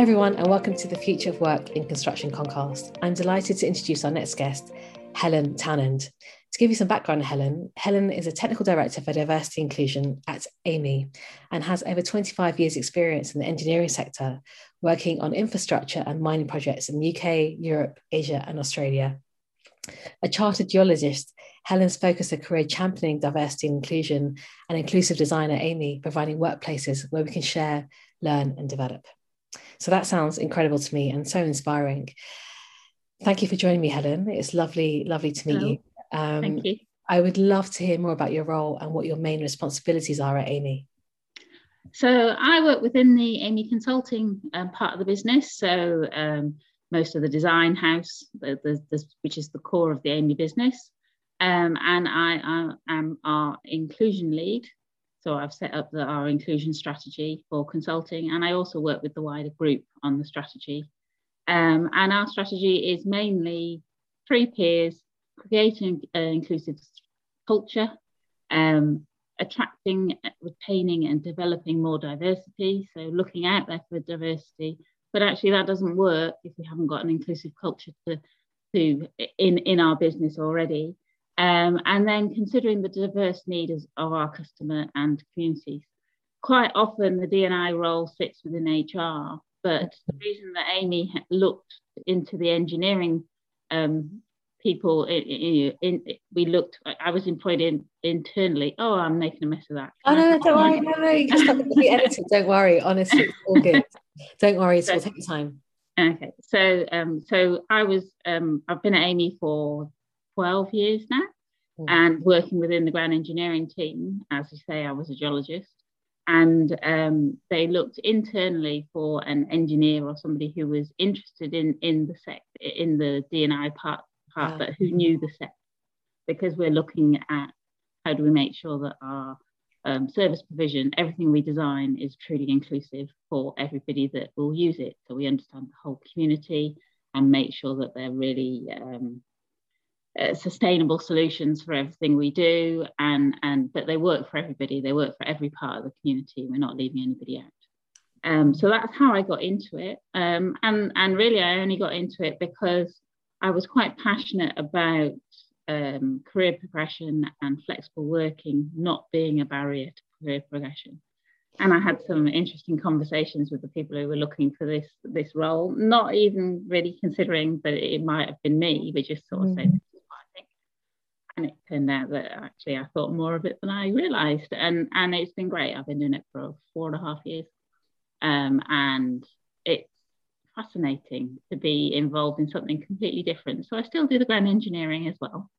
Hi, everyone, and welcome to the Future of Work in Construction Concast. I'm delighted to introduce our next guest, Helen Townend. To give you some background Helen, Helen is a technical director for diversity inclusion at Amey and has over 25 years' experience in the engineering sector, working on infrastructure and mining projects in the UK, Europe, Asia, and Australia. A chartered geologist, Helen's focused her career championing diversity and inclusion and inclusive design at Amey, providing workplaces where we can share, learn, and develop. So that sounds incredible to me and so inspiring. Thank you for joining me, Helen. It's lovely, lovely to meet you. Um, Thank you. I would love to hear more about your role and what your main responsibilities are at Amey. So I work within the Amey Consulting um, part of the business. So um, most of the design house, the, the, the, which is the core of the Amey business. Um, and I, I, am our inclusion lead. So I've set up the, our inclusion strategy for consulting, and I also work with the wider group on the strategy. Um, and our strategy is mainly three peers, creating an inclusive culture, um, attracting, retaining, and developing more diversity. So looking out there for diversity, but actually that doesn't work if we haven't got an inclusive culture to, to in in our business already. Um, and then considering the diverse needs of our customer and communities. Quite often the D&I role sits within HR, but the reason that Amey looked into the engineering um, people, we looked, I was employed in, internally. Oh, I'm making a mess of that. oh, no, don't worry. No, no, you just have to be edited. Don't worry. Honestly, it's all good. don't worry. It's so, all take your time. Okay. So, um, so I was, um, I've been at Amey for 12 years now mm. and working within the ground engineering team. As you say, I was a geologist. And um, they looked internally for an engineer or somebody who was interested in in the sec in the D&I part part, but who knew the sector, because we're looking at how do we make sure that our um, service provision, everything we design is truly inclusive for everybody that will use it. So we understand the whole community and make sure that they're really um, uh, sustainable solutions for everything we do and and but they work for everybody. They work for every part of the community. We're not leaving anybody out. Um, so that's how I got into it. Um, and and really I only got into it because I was quite passionate about um, career progression and flexible working not being a barrier to career progression. And I had some interesting conversations with the people who were looking for this this role, not even really considering that it might have been me, but just sort of mm. saying, and it turned out that actually I thought more of it than I realized and and it's been great I've been doing it for four and a half years um, and it's fascinating to be involved in something completely different so I still do the ground engineering as well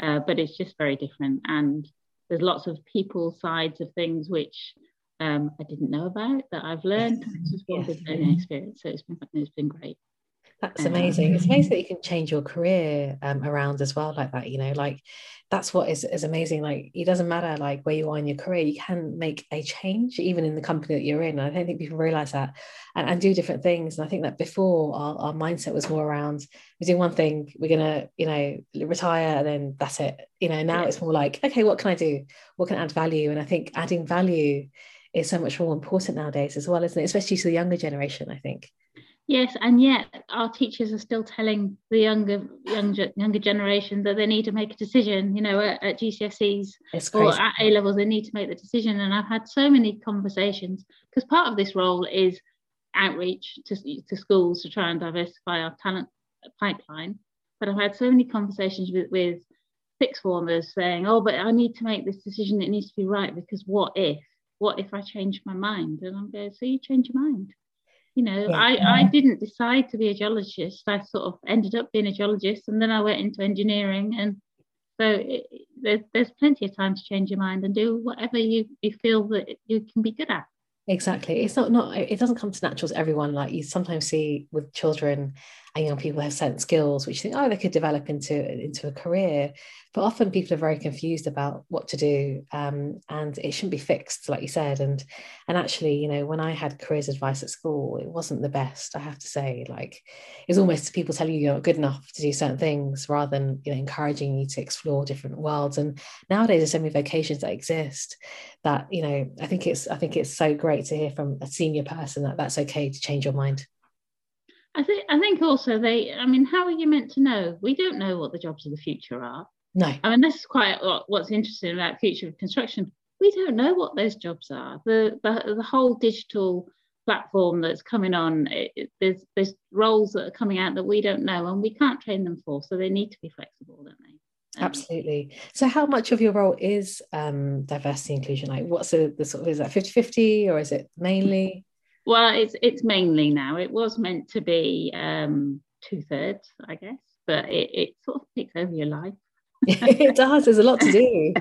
uh, but it's just very different and there's lots of people sides of things which um, I didn't know about that I've learned. It's just yes. learning experience. So it's been it's been great. That's amazing. It's amazing that you can change your career um, around as well, like that. You know, like that's what is, is amazing. Like it doesn't matter like where you are in your career, you can make a change even in the company that you're in. I don't think people realize that and, and do different things. And I think that before our, our mindset was more around we're doing one thing, we're gonna, you know, retire and then that's it. You know, now yeah. it's more like, okay, what can I do? What can I add value? And I think adding value is so much more important nowadays as well, isn't it? Especially to the younger generation, I think. Yes, and yet our teachers are still telling the younger younger younger generation that they need to make a decision. You know, at, at GCSEs or at A levels, they need to make the decision. And I've had so many conversations because part of this role is outreach to, to schools to try and diversify our talent pipeline. But I've had so many conversations with, with sixth formers saying, "Oh, but I need to make this decision. It needs to be right because what if? What if I change my mind?" And I'm going, "So you change your mind." You know, yeah. I, I didn't decide to be a geologist. I sort of ended up being a geologist and then I went into engineering. And so it, there's, there's plenty of time to change your mind and do whatever you, you feel that you can be good at. Exactly. It's not not it doesn't come to natural to everyone. Like you sometimes see with children and young people have certain skills which think, oh, they could develop into into a career. But often people are very confused about what to do. Um, and it shouldn't be fixed, like you said. And and actually, you know, when I had careers advice at school, it wasn't the best, I have to say. Like it's almost people telling you you're not good enough to do certain things rather than you know encouraging you to explore different worlds. And nowadays there's so many vocations that exist that, you know, I think it's I think it's so great to hear from a senior person that that's okay to change your mind. I think I think also they. I mean, how are you meant to know? We don't know what the jobs of the future are. No. I mean, this is quite what's interesting about future of construction. We don't know what those jobs are. The the, the whole digital platform that's coming on, it, there's there's roles that are coming out that we don't know, and we can't train them for. So they need to be flexible, don't they? Um, Absolutely. So how much of your role is um, diversity inclusion? Like what's the, the sort of, is that 50-50 or is it mainly? Well, it's it's mainly now. It was meant to be um, two thirds, I guess, but it, it sort of takes over your life. it does. There's a lot to do.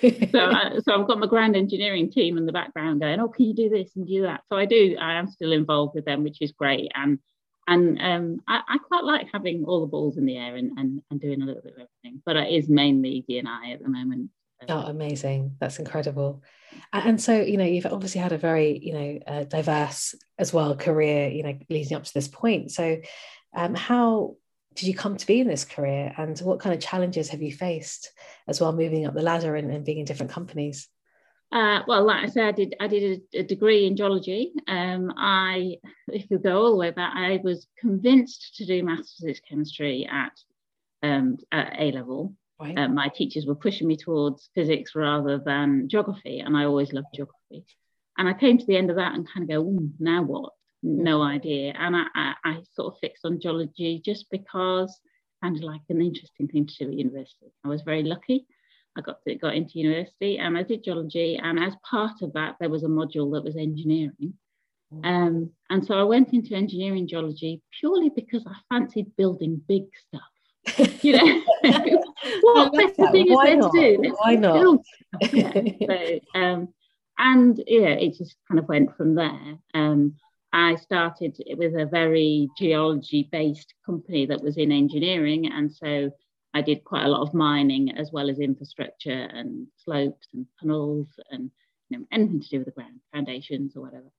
so, uh, so I've got my ground engineering team in the background going, "Oh, can you do this and do that?" So I do. I am still involved with them, which is great. And and um, I, I, quite like having all the balls in the air and, and, and doing a little bit of everything. But it is mainly D&I at the moment. Oh, amazing! That's incredible. And so, you know, you've obviously had a very, you know, uh, diverse as well career, you know, leading up to this point. So, um, how did you come to be in this career, and what kind of challenges have you faced as well, moving up the ladder and, and being in different companies? Uh, well, like I said, I did I did a, a degree in geology. Um, I, if you go all the way back, I was convinced to do maths, physics, chemistry at, um, at A level. Right. Um, my teachers were pushing me towards physics rather than geography, and I always loved geography. And I came to the end of that and kind of go, now what? No idea. And I, I, I sort of fixed on geology just because kind of like an interesting thing to do at university. I was very lucky. I got to, got into university and I did geology. And as part of that, there was a module that was engineering. Mm. Um, and so I went into engineering geology purely because I fancied building big stuff. You know, what better thing is there to do? Why not? Yeah. so, um, and yeah, it just kind of went from there. Um, I started with a very geology based company that was in engineering. And so I did quite a lot of mining as well as infrastructure and slopes and tunnels and you know, anything to do with the ground, foundations or whatever.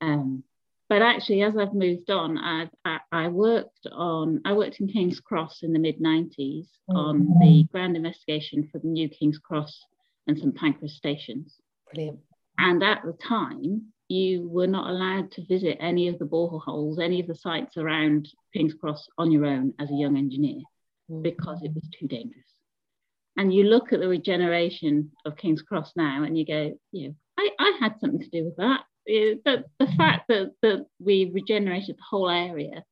Um, but actually, as I've moved on, I've, I, I, worked on I worked in King's Cross in the mid '90s mm. on the ground investigation for the new King's Cross and St Pancras stations. Brilliant. And at the time, you were not allowed to visit any of the boreholes, any of the sites around King's Cross on your own as a young engineer because it was too dangerous. And you look at the regeneration of King's Cross now and you go, you know, I, I had something to do with that. The, the fact that, that we regenerated the whole area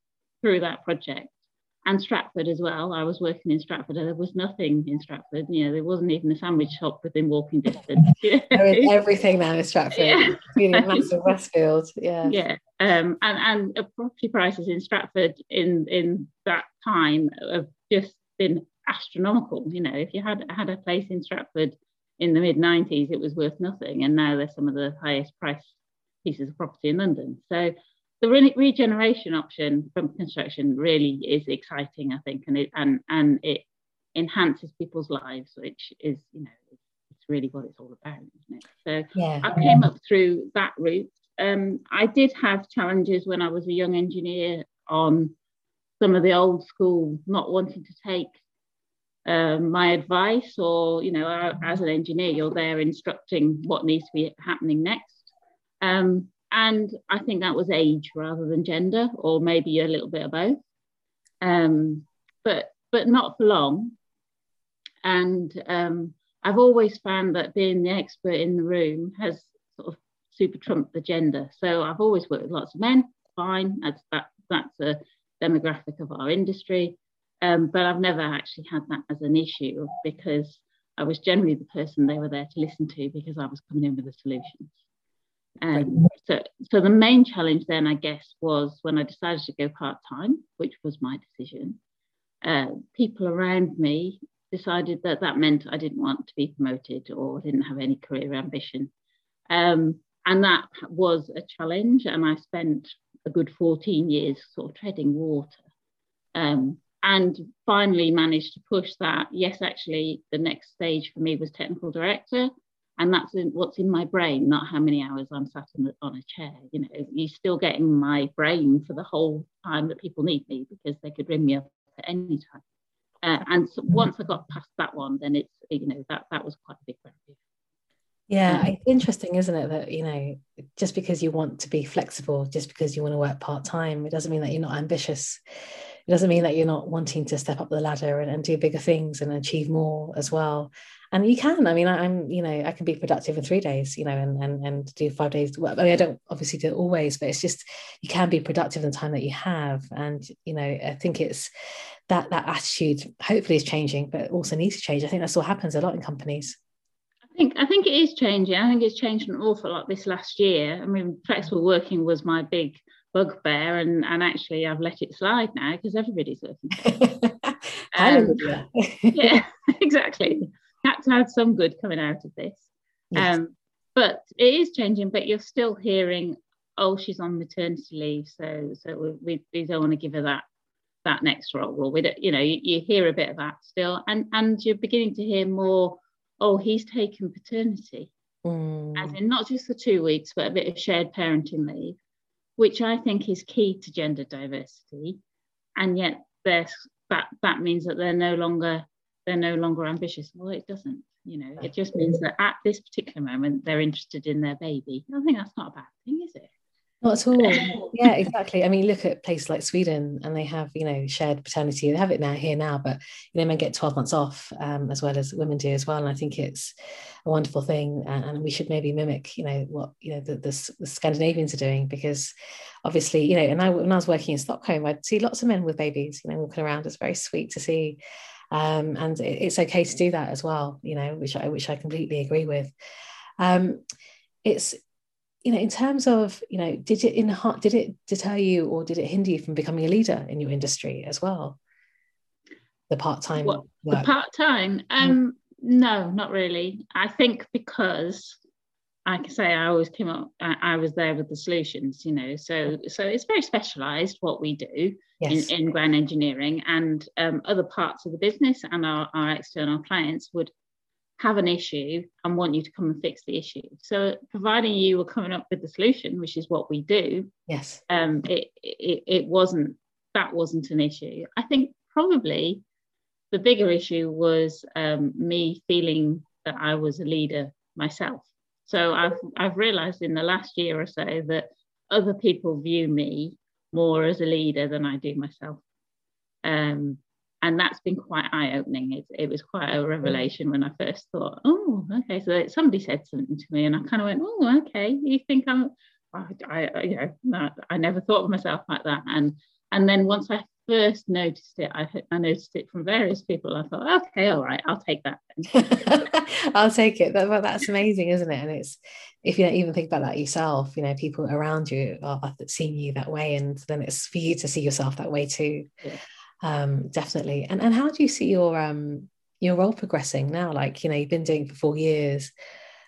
through that project and Stratford as well. I was working in Stratford and there was nothing in Stratford. You know, there wasn't even a sandwich shop within walking distance. there is everything now in Stratford. Yeah. Really massive Westfield. Yeah. Yeah. Um, and and property prices in Stratford in in that time have just been astronomical. You know, if you had had a place in Stratford in the mid 90s, it was worth nothing, and now they're some of the highest priced pieces of property in London. So the re- regeneration option from construction really is exciting, I think, and it and and it enhances people's lives, which is you know it's really what it's all about, isn't it? So yeah. I came up through that route. Um, I did have challenges when I was a young engineer on some of the old school not wanting to take um, my advice, or you know, as an engineer, you're there instructing what needs to be happening next. Um, and I think that was age rather than gender, or maybe a little bit of both. Um, but but not for long. And um, I've always found that being the expert in the room has sort of super trumped the gender. So I've always worked with lots of men. Fine, that's that that's a demographic of our industry. Um, but I've never actually had that as an issue because I was generally the person they were there to listen to because I was coming in with the solutions. Um, so, so the main challenge then, I guess, was when I decided to go part time, which was my decision. Uh, people around me decided that that meant I didn't want to be promoted or didn't have any career ambition. Um, and that was a challenge. And I spent a good 14 years sort of treading water. Um, and finally managed to push that. Yes, actually, the next stage for me was technical director and that's in, what's in my brain not how many hours i'm sat on, the, on a chair you know. You're still getting my brain for the whole time that people need me because they could ring me up at any time. Uh, and so once i got past that one then it's you know that that was quite a big barrier yeah, it's interesting, isn't it, that you know just because you want to be flexible, just because you want to work part time, it doesn't mean that you're not ambitious. It doesn't mean that you're not wanting to step up the ladder and, and do bigger things and achieve more as well. And you can. I mean, I, am you know, I can be productive in three days, you know, and and and do five days. Well, I mean, I don't obviously do it always, but it's just you can be productive in the time that you have. And you know, I think it's that that attitude hopefully is changing, but also needs to change. I think that's what happens a lot in companies I think I think it is changing. I think it's changed an awful lot this last year. I mean, flexible working was my big bugbear, and and actually I've let it slide now because everybody's working. um, yeah, exactly. That's had to have some good coming out of this. Yes. Um, but it is changing. But you're still hearing, oh, she's on maternity leave, so so we, we don't want to give her that that next role. Or we don't, you know, you, you hear a bit of that still, and and you're beginning to hear more oh, he's taken paternity, mm. as in not just for two weeks, but a bit of shared parenting leave, which I think is key to gender diversity. And yet that that means that they're no longer they're no longer ambitious. Well, it doesn't. You know, it just means that at this particular moment they're interested in their baby. I think that's not a bad thing, is it? Not at all. yeah, exactly. I mean, look at places like Sweden, and they have you know shared paternity. They have it now here now, but you know men get twelve months off um, as well as women do as well. And I think it's a wonderful thing, and, and we should maybe mimic you know what you know the, the, the, Scandinavians are doing because obviously you know. And I when I was working in Stockholm, I'd see lots of men with babies, you know, walking around. It's very sweet to see, um, and it, it's okay to do that as well. You know, which I which I completely agree with. Um, it's you know in terms of you know did it in heart did it deter you or did it hinder you from becoming a leader in your industry as well the part-time what, the part-time um mm. no not really i think because I can say I always came up. I, I, was there with the solutions, you know. So so it's very specialised what we do yes. in, in ground engineering, and um, other parts of the business and our, our external clients would have an issue and want you to come and fix the issue. So providing you were coming up with the solution, which is what we do, yes, um, it, it it wasn't that wasn't an issue. I think probably the bigger issue was um, me feeling that I was a leader myself. So I've I've realised in the last year or so that other people view me more as a leader than I do myself. Um, and that's been quite eye-opening. It, it was quite a revelation when i first thought oh okay so somebody said something to me. And i kind of went oh okay you think i'm I, I you know i never thought of myself like that. And and then once i first noticed it i, I noticed it from various people i thought okay all right i'll take that i'll take it. That, well, that's amazing isn't it? And it's if you don't even think about that yourself you know people around you are seeing you that way and then it's for you to see yourself that way too. Yeah um, definitely. And and how do you see your um your role progressing now? Like you know you've been doing for four years.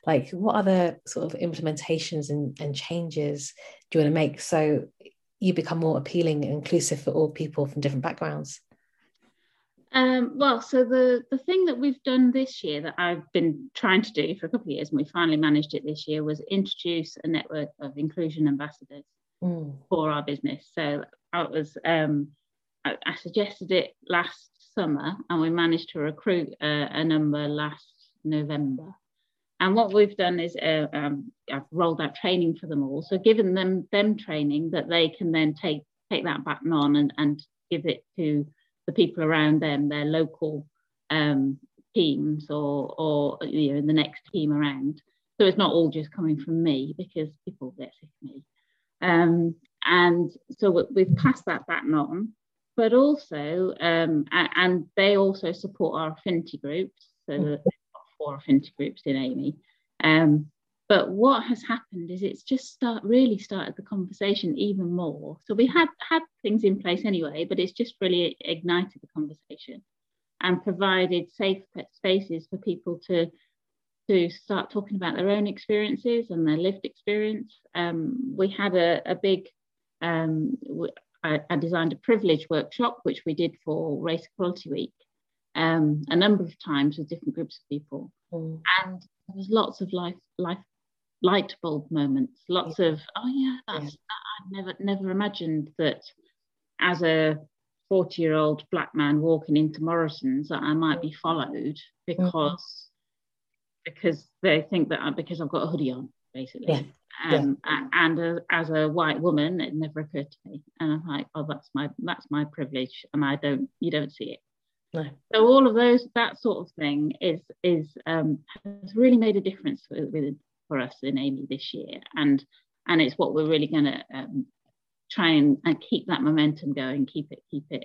Like what other sort of implementations and, and changes do you want to make so you become more appealing and inclusive for all people from different backgrounds? Um, well, so the the thing that we've done this year that I've been trying to do for a couple of years, and we finally managed it this year, was introduce a network of inclusion ambassadors mm. for our business. So I was um, I, suggested it last summer and we managed to recruit a, a number last November. And what we've done is uh, um, I've rolled out training for them all. So given them them training that they can then take take that baton on and, and give it to the people around them, their local um, teams or or you know the next team around. So it's not all just coming from me because people get sick of me. Um, and so we've passed that baton on but also, um, and they also support our affinity groups. So mm. got four affinity groups in Amey. Um, but what has happened is it's just start really started the conversation even more. So we had had things in place anyway, but it's just really ignited the conversation and provided safe spaces for people to to start talking about their own experiences and their lived experience. Um, we had a, a big um, I, I, designed a privilege workshop, which we did for Race Equality Week um, a number of times with different groups of people. Mm. And there was lots of life, life light bulb moments, lots yeah. of, oh yeah, that's, yeah. That, I never, never imagined that as a 40 year old black man walking into Morrison's that I might be followed because, mm-hmm. because they think that I, because I've got a hoodie on basically. Yeah. Um, yeah. And a, as a white woman, it never occurred to me. And I'm like, oh, that's my that's my privilege, and I don't you don't see it. No. So all of those that sort of thing is is um, has really made a difference with, with, for us in Amey this year, and and it's what we're really going to um, try and, and keep that momentum going, keep it keep it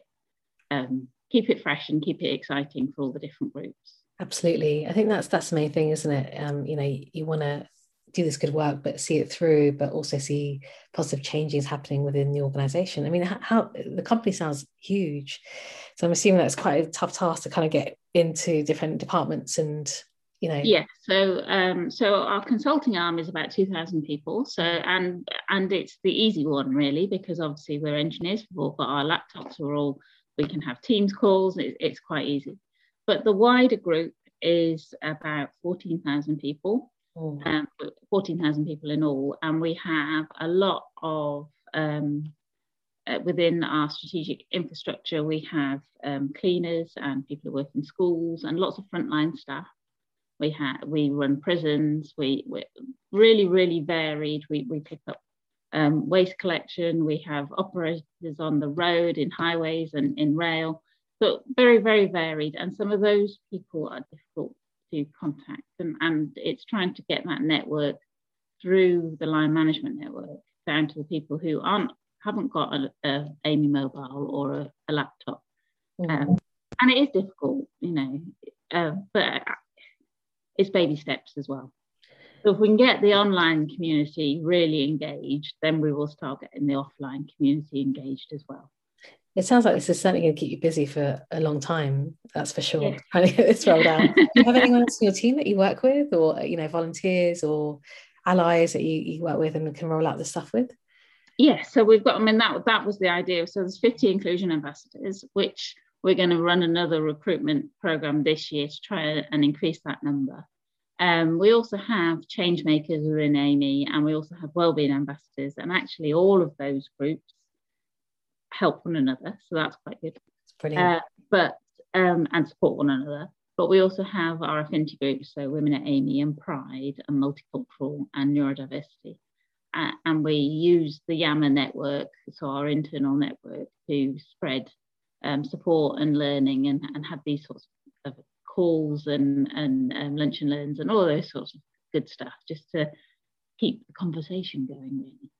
um, keep it fresh and keep it exciting for all the different groups. Absolutely, I think that's that's the main thing, isn't it? Um, you know, you want to do this good work, but see it through, but also see positive changes happening within the organization. I mean, how, the company sounds huge, so I'm assuming that's quite a tough task to kind of get into different departments and you know. Yeah. So um, so our consulting arm is about two thousand people. So and and it's the easy one really because obviously we're engineers. We've all got our laptops. We're all we can have Teams calls. It, it's quite easy. But the wider group is about fourteen thousand people oh. um, 14,000 people in all. And we have a lot of, um, uh, within our strategic infrastructure, we have um, cleaners and people who work in schools and lots of frontline staff. We have we run prisons. We we really really varied. We we pick up um, waste collection. We have operators on the road, in highways, and in rail. So very very varied. And some of those people are difficult to contact and, and it's trying to get that network through the line management network down to the people who aren't haven't got a, a Amey mobile or a, a laptop. Mm-hmm. um, and it is difficult you know uh, but it's baby steps as well. So if we can get the online community really engaged then we will start getting the offline community engaged as well it sounds like this is certainly going to keep you busy for a long time. That's for sure. Yeah. Trying to get this rolled out. Do you have anyone else in your team that you work with, or you know, volunteers or allies that you, you work with and can roll out the stuff with? Yeah, so we've got. I mean, that that was the idea. So there's 50 inclusion ambassadors, which we're going to run another recruitment program this year to try and increase that number. Um, we also have change makers who are in Amey, and we also have wellbeing ambassadors, and actually all of those groups help one another. So that's quite good. Brilliant. Uh, but um, and support one another. But we also have our affinity groups, so Women at Amey and Pride and Multicultural and Neurodiversity. Uh, and we use the Yammer network, so our internal network, to spread um, support and learning and, and have these sorts of calls and, and um, lunch and learns and all those sorts of good stuff just to keep the conversation going, really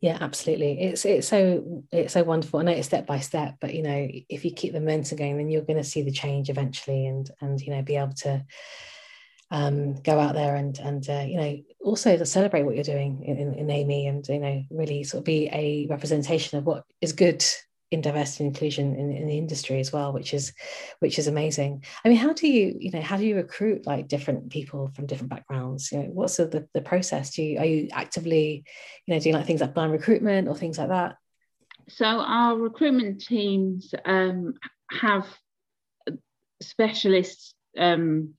yeah absolutely. It's it's so it's so wonderful. I know it's step by step but you know if you keep the momentum going then you're going to see the change eventually and and you know be able to um, go out there and and uh, you know also to celebrate what you're doing in, in, in Amey and you know really sort of be a representation of what is good in diversity and inclusion in, in the industry as well which is which is amazing. I mean how do you you know how do you recruit like different people from different backgrounds? You know what's the, the, process? Do you are you actively you know doing like things like blind recruitment or things like that? So our recruitment teams um, have specialist um,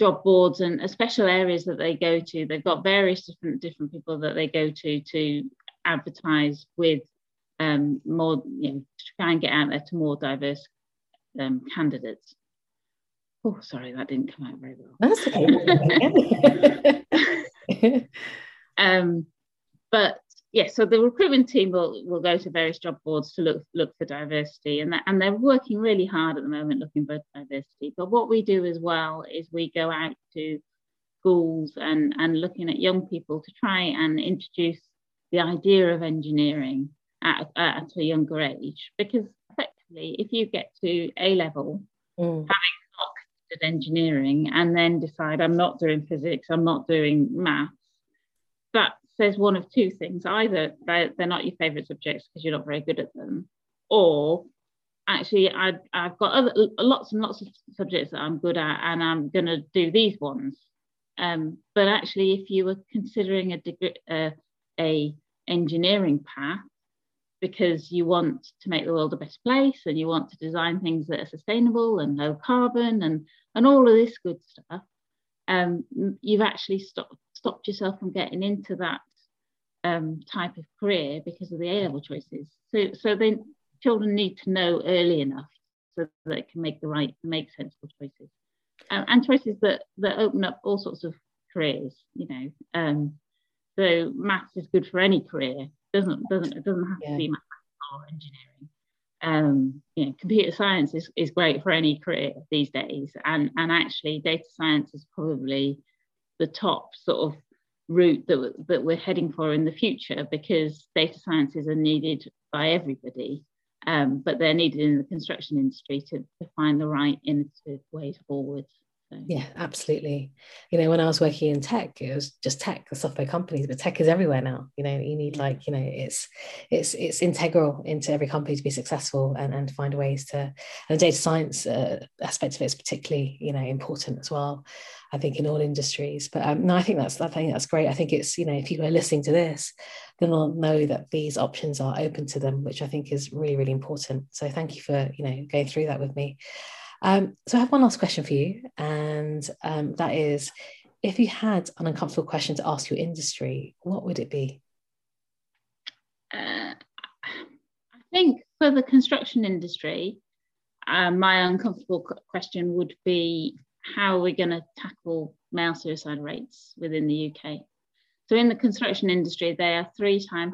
job boards and special areas that they go to. They've got various different different people that they go to to advertise with um, more, you know, to try and get out there to more diverse um, candidates. Oh, sorry, that didn't come out very well. That's okay. um, but yeah, so the recruitment team will, will go to various job boards to look look for diversity, and that, and they're working really hard at the moment looking for diversity. But what we do as well is we go out to schools and and looking at young people to try and introduce the idea of engineering at, at a younger age. Because effectively if you get to a level mm. having not considered engineering and then decide i'm not doing physics i'm not doing maths that says one of two things. Either they're, they're not your favorite subjects because you're not very good at them or actually I, i've got other, lots and lots of subjects that i'm good at and i'm going to do these ones. Um, but actually if you were considering a degree uh, a engineering path because you want to make the world a better place and you want to design things that are sustainable and low carbon and, and all of this good stuff, um, you've actually stopped, stopped yourself from getting into that um, type of career because of the A-level choices. So, so then children need to know early enough so that they can make the right, make sensible choices. Um, and choices that, that open up all sorts of careers, you know. Um, So maths is good for any career. Doesn't doesn't it doesn't have yeah. to be maths or engineering. Um, you know, computer science is, is great for any career these days, and and actually data science is probably the top sort of route that, that we're heading for in the future because data sciences are needed by everybody um, but they're needed in the construction industry to, to find the right innovative ways forward. Yeah, absolutely. You know, when I was working in tech, it was just tech, the software companies, but tech is everywhere now. You know, you need like, you know, it's it's it's integral into every company to be successful and, and find ways to and the data science uh, aspect of it is particularly, you know, important as well. I think in all industries. But um, no, I think that's I think that's great. I think it's you know if people are listening to this, then they'll know that these options are open to them, which I think is really really important. So thank you for you know going through that with me. Um, so I have one last question for you, and um, that is, if you had an uncomfortable question to ask your industry, what would it be? Uh, I think for the construction industry, uh, my uncomfortable question would be how are we going to tackle male suicide rates within the UK? So in the construction industry, they are three, time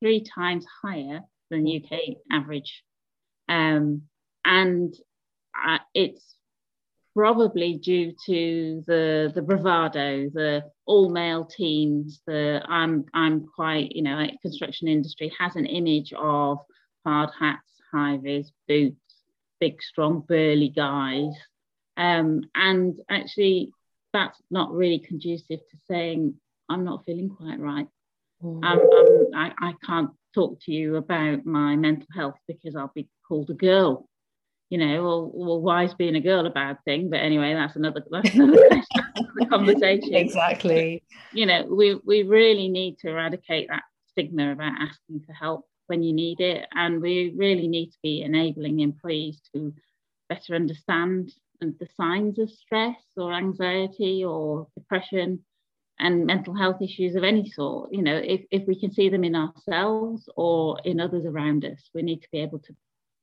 three times higher than the UK average. Um, and uh, it's probably due to the the bravado, the all male teams. The I'm I'm quite you know construction industry has an image of hard hats, high vis boots, big strong burly guys um, and actually, that's not really conducive to saying, I'm not feeling quite right. Mm. Um, um, I, I can't talk to you about my mental health because I'll be called a girl. You know, well, well, why is being a girl a bad thing? But anyway, that's another, that's another conversation. Exactly. You know, we, we really need to eradicate that stigma about asking for help when you need it. And we really need to be enabling employees to better understand the signs of stress or anxiety or depression and mental health issues of any sort you know if, if we can see them in ourselves or in others around us we need to be able to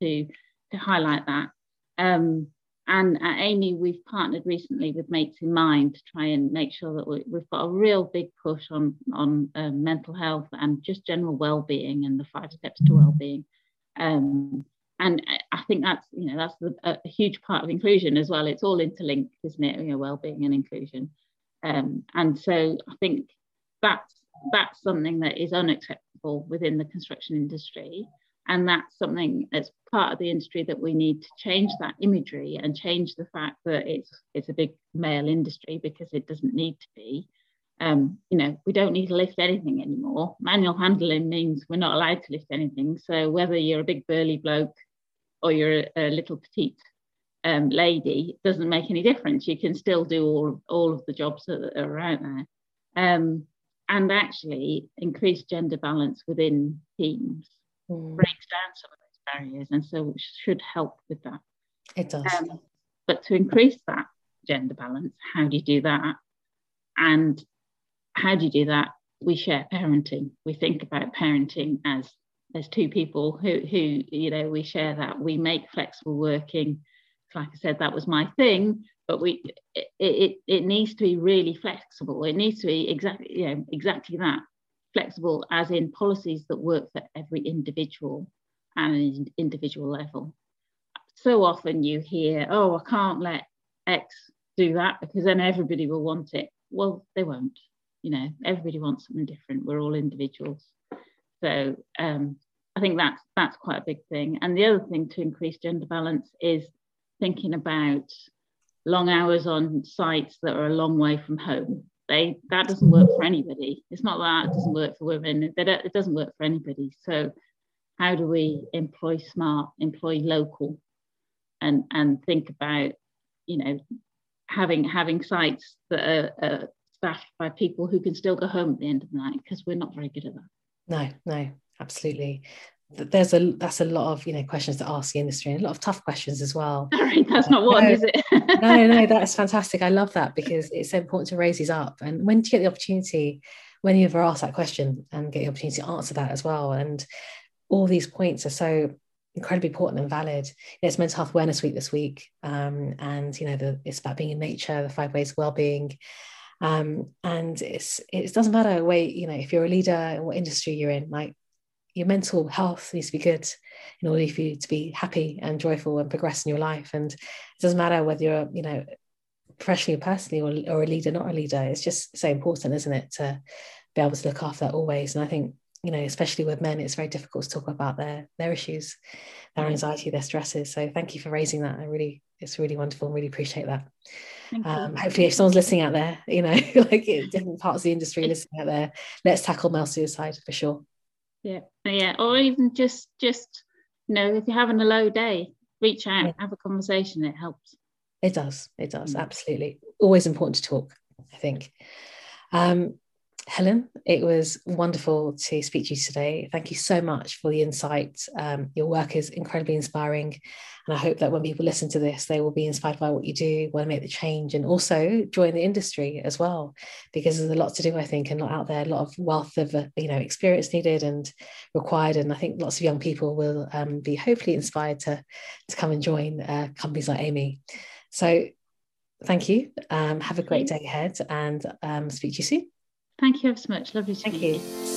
to to highlight that um, and at Amey we've partnered recently with mates in mind to try and make sure that we, have got a real big push on on um, mental health and just general well-being and the five steps to well-being um, and I think that's you know that's a, a, huge part of inclusion as well. It's all interlinked, isn't it? You know, well-being and inclusion, um, and so I think that's that's something that is unacceptable within the construction industry, and that's something as part of the industry that we need to change that imagery and change the fact that it's it's a big male industry because it doesn't need to be. Um, you know, we don't need to lift anything anymore. Manual handling means we're not allowed to lift anything. So whether you're a big burly bloke or you're a, a little petite um, lady, doesn't make any difference. You can still do all, all of the jobs that are out there. Um, and actually, increase gender balance within teams mm. breaks down some of those barriers, and so it should help with that. It does. Um, but to increase that gender balance, how do you do that? And how do you do that? We share parenting. We think about parenting as there's two people who who you know we share that we make flexible working like i said that was my thing but we it, it, it needs to be really flexible it needs to be exactly you know exactly that flexible as in policies that work for every individual and an individual level so often you hear oh i can't let x do that because then everybody will want it well they won't you know everybody wants something different we're all individuals so um, I think that's that's quite a big thing. And the other thing to increase gender balance is thinking about long hours on sites that are a long way from home. They that doesn't work for anybody. It's not that it doesn't work for women. It doesn't work for anybody. So how do we employ smart, employ local, and and think about you know having having sites that are, are staffed by people who can still go home at the end of the night because we're not very good at that. No, no, absolutely there's a that's a lot of you know questions to ask the industry and a lot of tough questions as well. Sorry, that's not one, no, is it? no, no, that's fantastic. I love that because it's so important to raise these up. And when do you get the opportunity, when you ever ask that question and get the opportunity to answer that as well? And all these points are so incredibly important and valid. it's Mental Health Awareness Week this week, um, and you know the, it's about being in nature, the five ways of well-being, Um, and it's it doesn't matter where you know if you're a leader in what industry you're in, like your mental health needs to be good in order for you to be happy and joyful and progress in your life. And it doesn't matter whether you're, you know, professionally or personally or, or a leader, not a leader. It's just so important, isn't it, to be able to look after that always. And I think, you know, especially with men, it's very difficult to talk about their their issues, their anxiety, their stresses. So thank you for raising that. I really, it's really wonderful. and Really appreciate that. Um, hopefully, if someone's listening out there, you know, like different parts of the industry listening out there, let's tackle male suicide for sure yeah. Yeah or even just just you know if you're having a low day reach out yeah. have a conversation it helps. It does. It does. Mm. absolutely. Always important to talk i think. Um, Helen, it was wonderful to speak to you today. Thank you so much for the insight. Um, your work is incredibly inspiring. And I hope that when people listen to this, they will be inspired by what you do, want to make the change, and also join the industry as well, because there's a lot to do, I think, and a lot out there, a lot of wealth of uh, you know experience needed and required. And I think lots of young people will um, be hopefully inspired to to come and join uh, companies like Amey. So thank you. Um, have a great day ahead, and um, speak to you soon. Thank you ever so much. Lovely to Thank meet you. you.